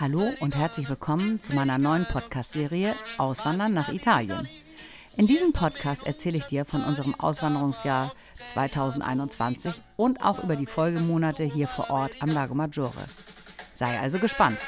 Hallo und herzlich willkommen zu meiner neuen Podcast-Serie Auswandern nach Italien. In diesem Podcast erzähle ich dir von unserem Auswanderungsjahr 2021 und auch über die Folgemonate hier vor Ort am Lago Maggiore. Sei also gespannt.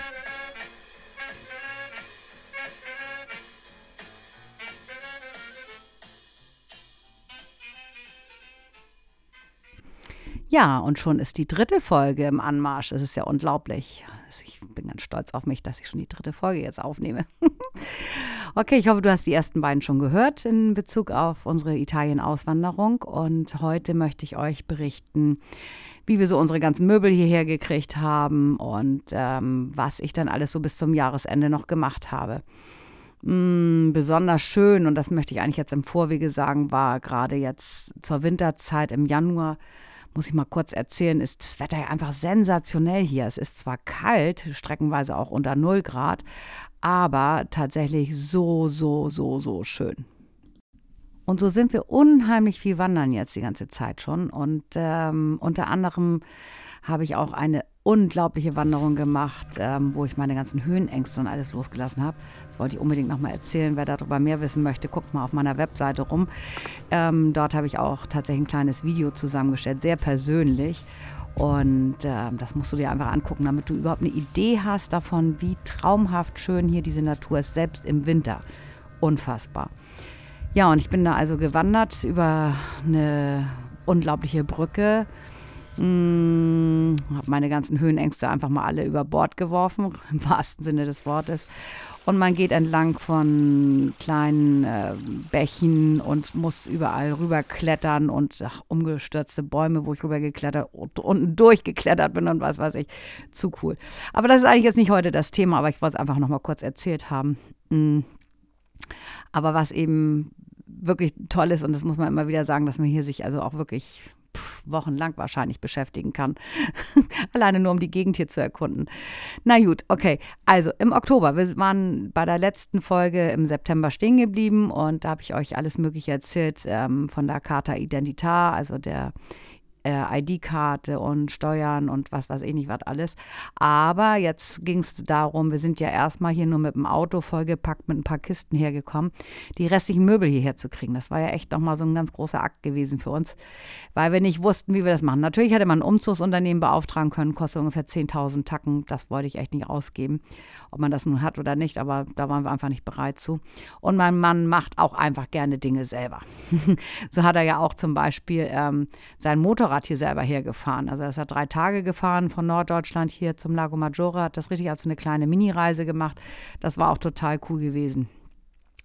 Ja, und schon ist die dritte Folge im Anmarsch. Es ist ja unglaublich. Ich bin ganz stolz auf mich, dass ich schon die dritte Folge jetzt aufnehme. okay, ich hoffe, du hast die ersten beiden schon gehört in Bezug auf unsere Italien-Auswanderung. Und heute möchte ich euch berichten, wie wir so unsere ganzen Möbel hierher gekriegt haben und ähm, was ich dann alles so bis zum Jahresende noch gemacht habe. Mm, besonders schön, und das möchte ich eigentlich jetzt im Vorwege sagen, war gerade jetzt zur Winterzeit im Januar muss ich mal kurz erzählen, ist das Wetter ja einfach sensationell hier. Es ist zwar kalt, streckenweise auch unter 0 Grad, aber tatsächlich so, so, so, so schön. Und so sind wir unheimlich viel wandern jetzt die ganze Zeit schon. Und ähm, unter anderem habe ich auch eine unglaubliche Wanderung gemacht, ähm, wo ich meine ganzen Höhenängste und alles losgelassen habe. Das wollte ich unbedingt nochmal erzählen. Wer darüber mehr wissen möchte, guckt mal auf meiner Webseite rum. Ähm, dort habe ich auch tatsächlich ein kleines Video zusammengestellt, sehr persönlich. Und ähm, das musst du dir einfach angucken, damit du überhaupt eine Idee hast davon, wie traumhaft schön hier diese Natur ist, selbst im Winter. Unfassbar. Ja, und ich bin da also gewandert über eine unglaubliche Brücke hm, habe meine ganzen Höhenängste einfach mal alle über Bord geworfen, im wahrsten Sinne des Wortes. Und man geht entlang von kleinen äh, Bächen und muss überall rüberklettern und ach, umgestürzte Bäume, wo ich rübergeklettert und unten durchgeklettert bin und was weiß ich. Zu cool. Aber das ist eigentlich jetzt nicht heute das Thema, aber ich wollte es einfach nochmal kurz erzählt haben. Hm. Aber was eben wirklich toll ist, und das muss man immer wieder sagen, dass man hier sich also auch wirklich wochenlang wahrscheinlich beschäftigen kann. Alleine nur, um die Gegend hier zu erkunden. Na gut, okay. Also im Oktober, wir waren bei der letzten Folge im September stehen geblieben und da habe ich euch alles Mögliche erzählt ähm, von der Carta Identitar, also der äh, ID-Karte und Steuern und was weiß ich nicht, was alles. Aber jetzt ging es darum, wir sind ja erstmal hier nur mit dem Auto vollgepackt mit ein paar Kisten hergekommen, die restlichen Möbel hierher zu kriegen. Das war ja echt nochmal so ein ganz großer Akt gewesen für uns, weil wir nicht wussten, wie wir das machen. Natürlich hätte man ein Umzugsunternehmen beauftragen können, kostet ungefähr 10.000 Tacken. Das wollte ich echt nicht ausgeben, ob man das nun hat oder nicht, aber da waren wir einfach nicht bereit zu. Und mein Mann macht auch einfach gerne Dinge selber. so hat er ja auch zum Beispiel ähm, sein Motorrad Motorrad hier selber hergefahren. Also er ist ja drei Tage gefahren von Norddeutschland hier zum Lago Maggiore, hat das richtig als eine kleine Mini-Reise gemacht. Das war auch total cool gewesen.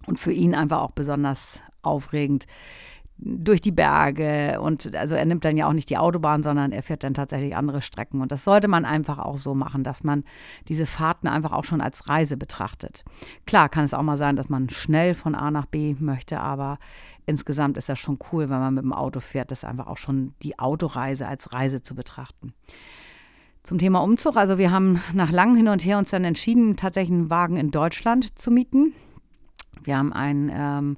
Und für ihn einfach auch besonders aufregend durch die Berge und also er nimmt dann ja auch nicht die Autobahn, sondern er fährt dann tatsächlich andere Strecken und das sollte man einfach auch so machen, dass man diese Fahrten einfach auch schon als Reise betrachtet. Klar kann es auch mal sein, dass man schnell von A nach B möchte, aber insgesamt ist das schon cool, wenn man mit dem Auto fährt, das einfach auch schon die Autoreise als Reise zu betrachten. Zum Thema Umzug, also wir haben nach langem Hin und Her uns dann entschieden, tatsächlich einen Wagen in Deutschland zu mieten. Wir haben einen, ähm,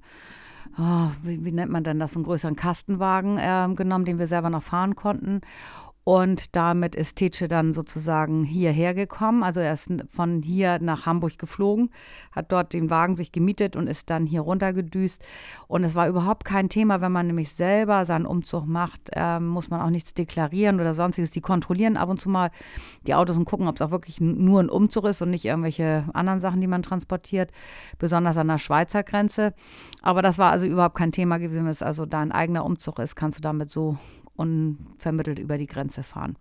oh, wie, wie, nennt man denn das, einen größeren Kastenwagen äh, genommen, den wir selber noch fahren konnten und damit ist Tetsche dann sozusagen hierher gekommen. Also er ist von hier nach Hamburg geflogen, hat dort den Wagen sich gemietet und ist dann hier runtergedüst. Und es war überhaupt kein Thema, wenn man nämlich selber seinen Umzug macht, äh, muss man auch nichts deklarieren oder sonstiges. Die kontrollieren ab und zu mal die Autos und gucken, ob es auch wirklich nur ein Umzug ist und nicht irgendwelche anderen Sachen, die man transportiert, besonders an der Schweizer Grenze. Aber das war also überhaupt kein Thema gewesen. Wenn es also dein eigener Umzug ist, kannst du damit so unvermittelt über die Grenze fahren.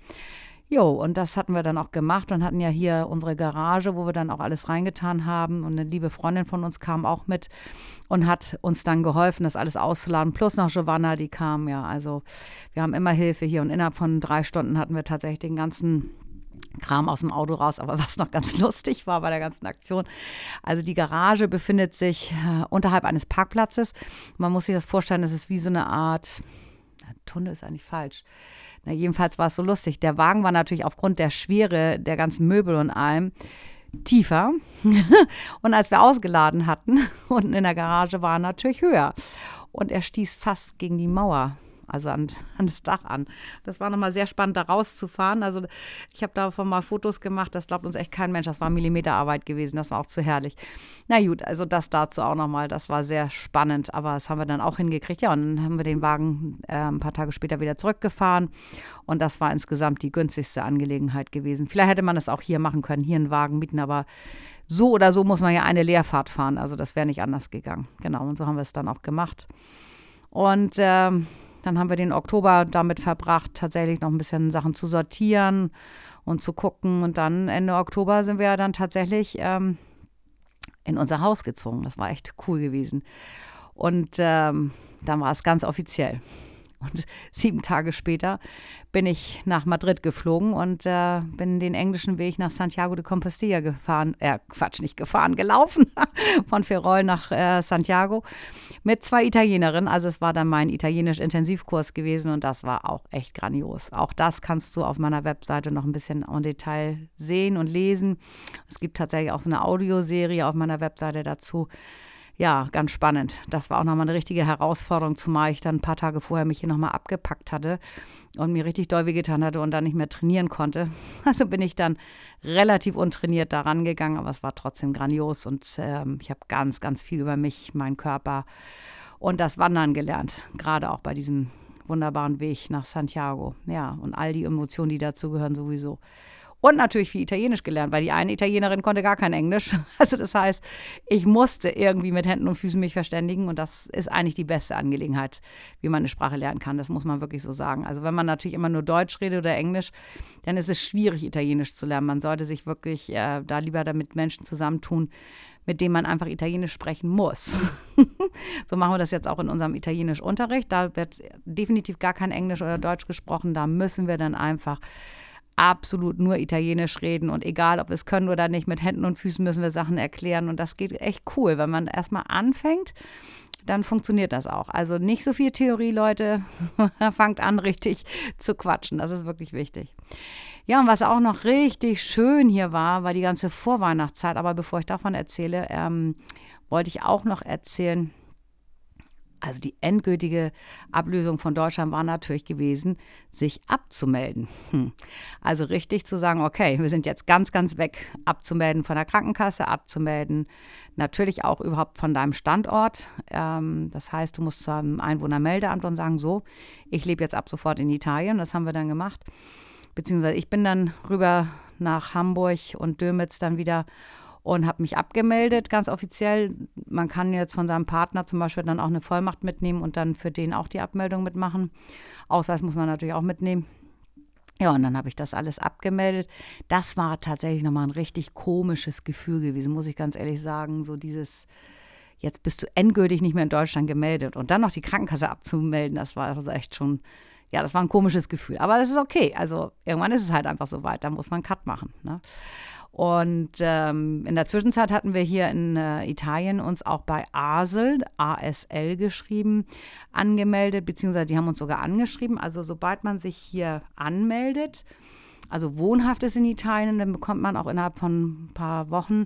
Jo, und das hatten wir dann auch gemacht und hatten ja hier unsere Garage, wo wir dann auch alles reingetan haben. Und eine liebe Freundin von uns kam auch mit und hat uns dann geholfen, das alles auszuladen. Plus noch Giovanna, die kam, ja. Also wir haben immer Hilfe hier und innerhalb von drei Stunden hatten wir tatsächlich den ganzen Kram aus dem Auto raus. Aber was noch ganz lustig war bei der ganzen Aktion, also die Garage befindet sich äh, unterhalb eines Parkplatzes. Man muss sich das vorstellen, das ist wie so eine Art Tunnel ist eigentlich falsch. Na, jedenfalls war es so lustig. Der Wagen war natürlich aufgrund der Schwere der ganzen Möbel und allem tiefer. und als wir ausgeladen hatten, unten in der Garage war er natürlich höher. Und er stieß fast gegen die Mauer. Also an, an das Dach an. Das war nochmal sehr spannend, da rauszufahren. Also ich habe davon mal Fotos gemacht, das glaubt uns echt kein Mensch. Das war Millimeterarbeit gewesen, das war auch zu herrlich. Na gut, also das dazu auch nochmal, das war sehr spannend, aber das haben wir dann auch hingekriegt. Ja, und dann haben wir den Wagen äh, ein paar Tage später wieder zurückgefahren und das war insgesamt die günstigste Angelegenheit gewesen. Vielleicht hätte man es auch hier machen können, hier einen Wagen mieten, aber so oder so muss man ja eine Leerfahrt fahren. Also das wäre nicht anders gegangen. Genau, und so haben wir es dann auch gemacht. Und äh, dann haben wir den Oktober damit verbracht, tatsächlich noch ein bisschen Sachen zu sortieren und zu gucken. Und dann Ende Oktober sind wir dann tatsächlich ähm, in unser Haus gezogen. Das war echt cool gewesen. Und ähm, dann war es ganz offiziell. Und sieben Tage später bin ich nach Madrid geflogen und äh, bin den englischen Weg nach Santiago de Compostela gefahren. Äh, Quatsch, nicht gefahren, gelaufen. Von Ferrol nach äh, Santiago mit zwei Italienerinnen. Also es war dann mein italienisch-Intensivkurs gewesen und das war auch echt grandios. Auch das kannst du auf meiner Webseite noch ein bisschen en Detail sehen und lesen. Es gibt tatsächlich auch so eine Audioserie auf meiner Webseite dazu ja, ganz spannend. Das war auch nochmal eine richtige Herausforderung, zumal ich dann ein paar Tage vorher mich hier nochmal abgepackt hatte und mir richtig doll wehgetan hatte und dann nicht mehr trainieren konnte. Also bin ich dann relativ untrainiert daran gegangen, aber es war trotzdem grandios und ähm, ich habe ganz, ganz viel über mich, meinen Körper und das Wandern gelernt, gerade auch bei diesem wunderbaren Weg nach Santiago. Ja, und all die Emotionen, die dazu gehören, sowieso. Und natürlich viel Italienisch gelernt, weil die eine Italienerin konnte gar kein Englisch. Also das heißt, ich musste irgendwie mit Händen und Füßen mich verständigen und das ist eigentlich die beste Angelegenheit, wie man eine Sprache lernen kann. Das muss man wirklich so sagen. Also wenn man natürlich immer nur Deutsch redet oder Englisch, dann ist es schwierig, Italienisch zu lernen. Man sollte sich wirklich äh, da lieber damit Menschen zusammentun, mit denen man einfach Italienisch sprechen muss. so machen wir das jetzt auch in unserem Italienischunterricht. Da wird definitiv gar kein Englisch oder Deutsch gesprochen. Da müssen wir dann einfach absolut nur Italienisch reden und egal, ob wir es können oder nicht, mit Händen und Füßen müssen wir Sachen erklären und das geht echt cool, wenn man erstmal anfängt. Dann funktioniert das auch. Also nicht so viel Theorie, Leute. Fangt an, richtig zu quatschen. Das ist wirklich wichtig. Ja, und was auch noch richtig schön hier war, war die ganze Vorweihnachtszeit. Aber bevor ich davon erzähle, ähm, wollte ich auch noch erzählen, also die endgültige Ablösung von Deutschland war natürlich gewesen, sich abzumelden. Hm. Also richtig zu sagen, okay, wir sind jetzt ganz, ganz weg, abzumelden von der Krankenkasse, abzumelden, natürlich auch überhaupt von deinem Standort. Ähm, das heißt, du musst zum Einwohnermeldeamt und sagen, so, ich lebe jetzt ab sofort in Italien. Das haben wir dann gemacht. Beziehungsweise ich bin dann rüber nach Hamburg und Dömitz dann wieder und habe mich abgemeldet, ganz offiziell. Man kann jetzt von seinem Partner zum Beispiel dann auch eine Vollmacht mitnehmen und dann für den auch die Abmeldung mitmachen. Ausweis muss man natürlich auch mitnehmen. Ja, und dann habe ich das alles abgemeldet. Das war tatsächlich nochmal ein richtig komisches Gefühl gewesen, muss ich ganz ehrlich sagen. So dieses, jetzt bist du endgültig nicht mehr in Deutschland gemeldet und dann noch die Krankenkasse abzumelden, das war also echt schon, ja, das war ein komisches Gefühl. Aber das ist okay. Also irgendwann ist es halt einfach so weit, da muss man einen Cut machen. Ne? Und ähm, in der Zwischenzeit hatten wir hier in äh, Italien uns auch bei ASL, ASL geschrieben, angemeldet, beziehungsweise die haben uns sogar angeschrieben. Also sobald man sich hier anmeldet, also wohnhaft ist in Italien, dann bekommt man auch innerhalb von ein paar Wochen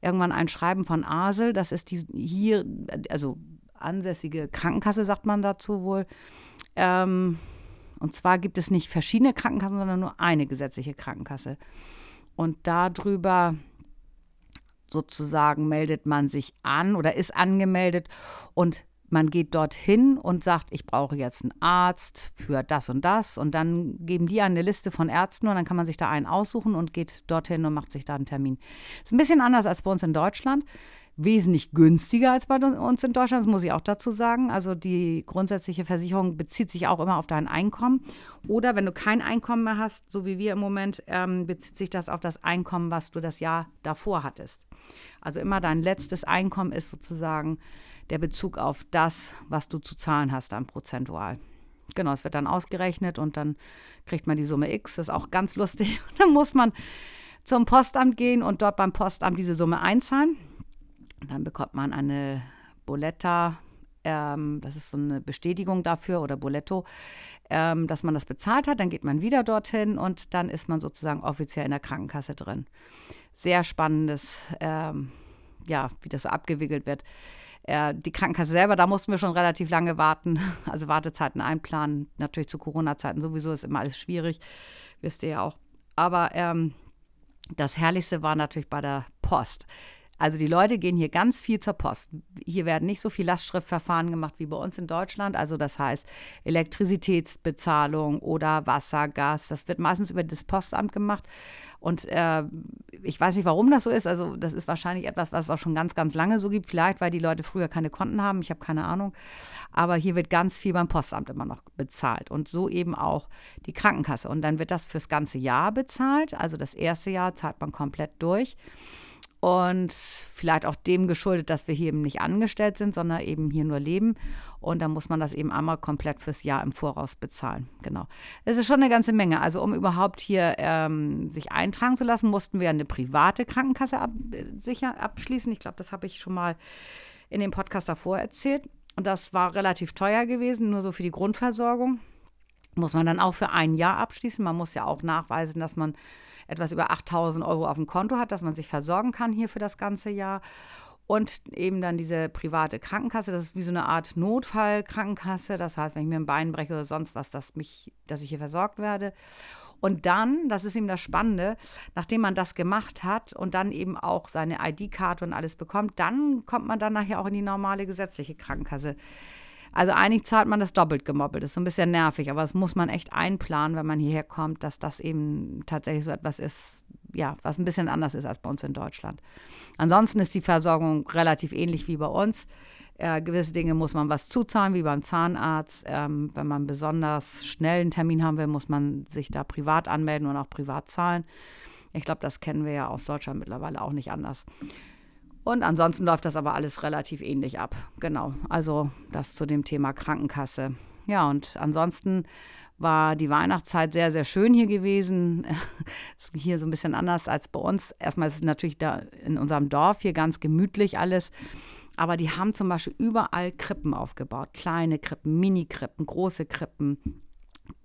irgendwann ein Schreiben von ASL. Das ist die hier, also ansässige Krankenkasse, sagt man dazu wohl. Ähm, und zwar gibt es nicht verschiedene Krankenkassen, sondern nur eine gesetzliche Krankenkasse. Und darüber sozusagen meldet man sich an oder ist angemeldet und man geht dorthin und sagt, ich brauche jetzt einen Arzt für das und das. Und dann geben die eine Liste von Ärzten und dann kann man sich da einen aussuchen und geht dorthin und macht sich da einen Termin. Ist ein bisschen anders als bei uns in Deutschland wesentlich günstiger als bei uns in Deutschland, das muss ich auch dazu sagen. Also die grundsätzliche Versicherung bezieht sich auch immer auf dein Einkommen. Oder wenn du kein Einkommen mehr hast, so wie wir im Moment, ähm, bezieht sich das auf das Einkommen, was du das Jahr davor hattest. Also immer dein letztes Einkommen ist sozusagen der Bezug auf das, was du zu zahlen hast, dann prozentual. Genau, es wird dann ausgerechnet und dann kriegt man die Summe X. Das ist auch ganz lustig. Und dann muss man zum Postamt gehen und dort beim Postamt diese Summe einzahlen. Dann bekommt man eine Boletta, ähm, das ist so eine Bestätigung dafür oder Boletto, ähm, dass man das bezahlt hat. Dann geht man wieder dorthin und dann ist man sozusagen offiziell in der Krankenkasse drin. Sehr spannendes, ähm, ja, wie das so abgewickelt wird. Äh, die Krankenkasse selber, da mussten wir schon relativ lange warten, also Wartezeiten einplanen. Natürlich zu Corona-Zeiten sowieso ist immer alles schwierig, wisst ihr ja auch. Aber ähm, das Herrlichste war natürlich bei der Post. Also die Leute gehen hier ganz viel zur Post. Hier werden nicht so viel Lastschriftverfahren gemacht wie bei uns in Deutschland. Also das heißt Elektrizitätsbezahlung oder Wasser, Gas. Das wird meistens über das Postamt gemacht. Und äh, ich weiß nicht, warum das so ist. Also das ist wahrscheinlich etwas, was es auch schon ganz, ganz lange so gibt. Vielleicht, weil die Leute früher keine Konten haben. Ich habe keine Ahnung. Aber hier wird ganz viel beim Postamt immer noch bezahlt. Und so eben auch die Krankenkasse. Und dann wird das fürs ganze Jahr bezahlt. Also das erste Jahr zahlt man komplett durch. Und vielleicht auch dem geschuldet, dass wir hier eben nicht angestellt sind, sondern eben hier nur leben. Und dann muss man das eben einmal komplett fürs Jahr im Voraus bezahlen. Genau. Es ist schon eine ganze Menge. Also um überhaupt hier ähm, sich eintragen zu lassen, mussten wir eine private Krankenkasse ab, sicher abschließen. Ich glaube, das habe ich schon mal in dem Podcast davor erzählt. Und das war relativ teuer gewesen, nur so für die Grundversorgung. Muss man dann auch für ein Jahr abschließen. Man muss ja auch nachweisen, dass man etwas über 8000 Euro auf dem Konto hat, dass man sich versorgen kann hier für das ganze Jahr. Und eben dann diese private Krankenkasse, das ist wie so eine Art Notfallkrankenkasse. Das heißt, wenn ich mir ein Bein breche oder sonst was, dass, mich, dass ich hier versorgt werde. Und dann, das ist eben das Spannende, nachdem man das gemacht hat und dann eben auch seine ID-Karte und alles bekommt, dann kommt man dann nachher auch in die normale gesetzliche Krankenkasse. Also eigentlich zahlt man das doppelt gemoppelt. Das ist so ein bisschen nervig, aber das muss man echt einplanen, wenn man hierher kommt, dass das eben tatsächlich so etwas ist, ja, was ein bisschen anders ist als bei uns in Deutschland. Ansonsten ist die Versorgung relativ ähnlich wie bei uns. Äh, gewisse Dinge muss man was zuzahlen, wie beim Zahnarzt. Ähm, wenn man besonders schnell einen Termin haben will, muss man sich da privat anmelden und auch privat zahlen. Ich glaube, das kennen wir ja aus Deutschland mittlerweile auch nicht anders. Und ansonsten läuft das aber alles relativ ähnlich ab. Genau. Also das zu dem Thema Krankenkasse. Ja, und ansonsten war die Weihnachtszeit sehr, sehr schön hier gewesen. ist hier so ein bisschen anders als bei uns. Erstmal ist es natürlich da in unserem Dorf hier ganz gemütlich alles. Aber die haben zum Beispiel überall Krippen aufgebaut. Kleine Krippen, Mini-Krippen, große Krippen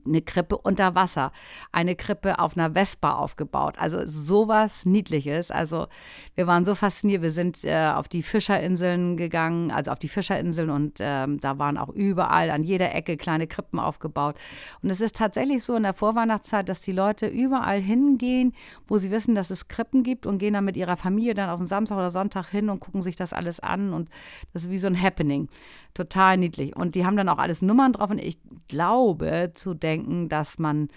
eine Krippe unter Wasser, eine Krippe auf einer Vespa aufgebaut. Also sowas Niedliches. Also wir waren so fasziniert. Wir sind äh, auf die Fischerinseln gegangen, also auf die Fischerinseln und ähm, da waren auch überall an jeder Ecke kleine Krippen aufgebaut. Und es ist tatsächlich so in der Vorweihnachtszeit, dass die Leute überall hingehen, wo sie wissen, dass es Krippen gibt und gehen dann mit ihrer Familie dann auf den Samstag oder Sonntag hin und gucken sich das alles an und das ist wie so ein Happening. Total niedlich. Und die haben dann auch alles Nummern drauf und ich glaube zu denken, dass man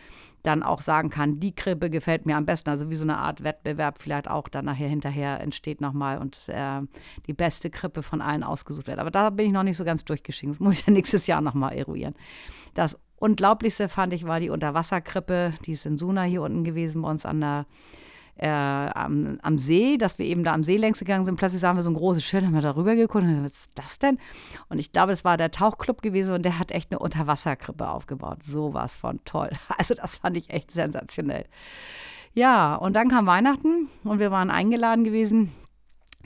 dann auch sagen kann, die Krippe gefällt mir am besten. Also wie so eine Art Wettbewerb vielleicht auch dann nachher hinterher entsteht nochmal und äh, die beste Krippe von allen ausgesucht wird. Aber da bin ich noch nicht so ganz durchgeschieden. Das muss ich ja nächstes Jahr nochmal eruieren. Das Unglaublichste fand ich war die Unterwasserkrippe. Die ist in Suna hier unten gewesen bei uns an der äh, am, am, See, dass wir eben da am See längs gegangen sind. Plötzlich sahen wir so ein großes Schild, haben wir da rüber geguckt und was ist das denn? Und ich glaube, es war der Tauchclub gewesen und der hat echt eine Unterwasserkrippe aufgebaut. Sowas von toll. Also das fand ich echt sensationell. Ja, und dann kam Weihnachten und wir waren eingeladen gewesen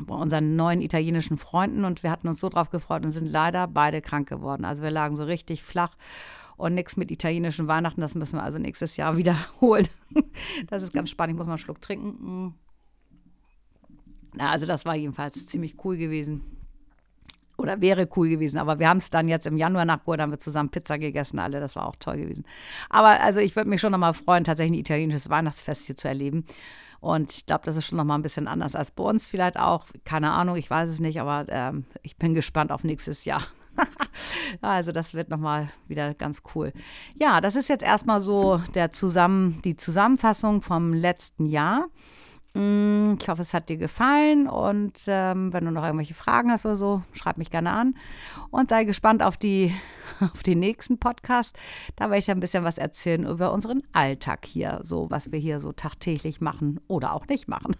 bei unseren neuen italienischen Freunden und wir hatten uns so drauf gefreut und sind leider beide krank geworden. Also wir lagen so richtig flach und nichts mit italienischen Weihnachten. Das müssen wir also nächstes Jahr wiederholen. Das ist ganz spannend. Ich muss mal einen Schluck trinken. Mm. Na, also das war jedenfalls ziemlich cool gewesen. Oder wäre cool gewesen. Aber wir haben es dann jetzt im Januar nach Geburt, haben wir zusammen Pizza gegessen, alle. Das war auch toll gewesen. Aber also ich würde mich schon nochmal freuen, tatsächlich ein italienisches Weihnachtsfest hier zu erleben. Und ich glaube, das ist schon nochmal ein bisschen anders als bei uns vielleicht auch. Keine Ahnung, ich weiß es nicht, aber ähm, ich bin gespannt auf nächstes Jahr. also das wird nochmal wieder ganz cool. Ja, das ist jetzt erstmal so der Zusammen, die Zusammenfassung vom letzten Jahr. Mm, ich hoffe, es hat dir gefallen und ähm, wenn du noch irgendwelche Fragen hast oder so, schreib mich gerne an und sei gespannt auf, die, auf den nächsten Podcast. Da werde ich ein bisschen was erzählen über unseren Alltag hier, so was wir hier so tagtäglich machen oder auch nicht machen.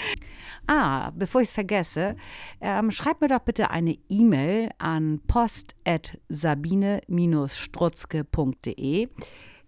ah, bevor ich es vergesse, ähm, schreib mir doch bitte eine E-Mail an post.sabine-strutzke.de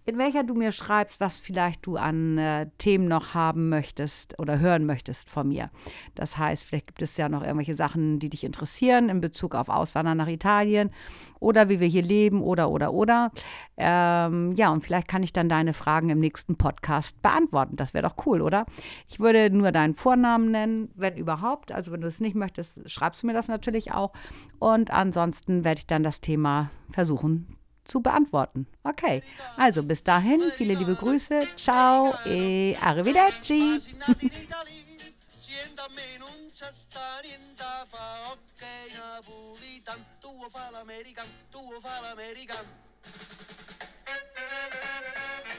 in welcher du mir schreibst, was vielleicht du an äh, Themen noch haben möchtest oder hören möchtest von mir. Das heißt, vielleicht gibt es ja noch irgendwelche Sachen, die dich interessieren in Bezug auf Auswandern nach Italien oder wie wir hier leben oder oder oder. Ähm, ja, und vielleicht kann ich dann deine Fragen im nächsten Podcast beantworten. Das wäre doch cool, oder? Ich würde nur deinen Vornamen nennen, wenn überhaupt. Also wenn du es nicht möchtest, schreibst du mir das natürlich auch. Und ansonsten werde ich dann das Thema versuchen zu beantworten. Okay, also bis dahin, viele liebe Grüße, ciao e arrivederci. siéntame in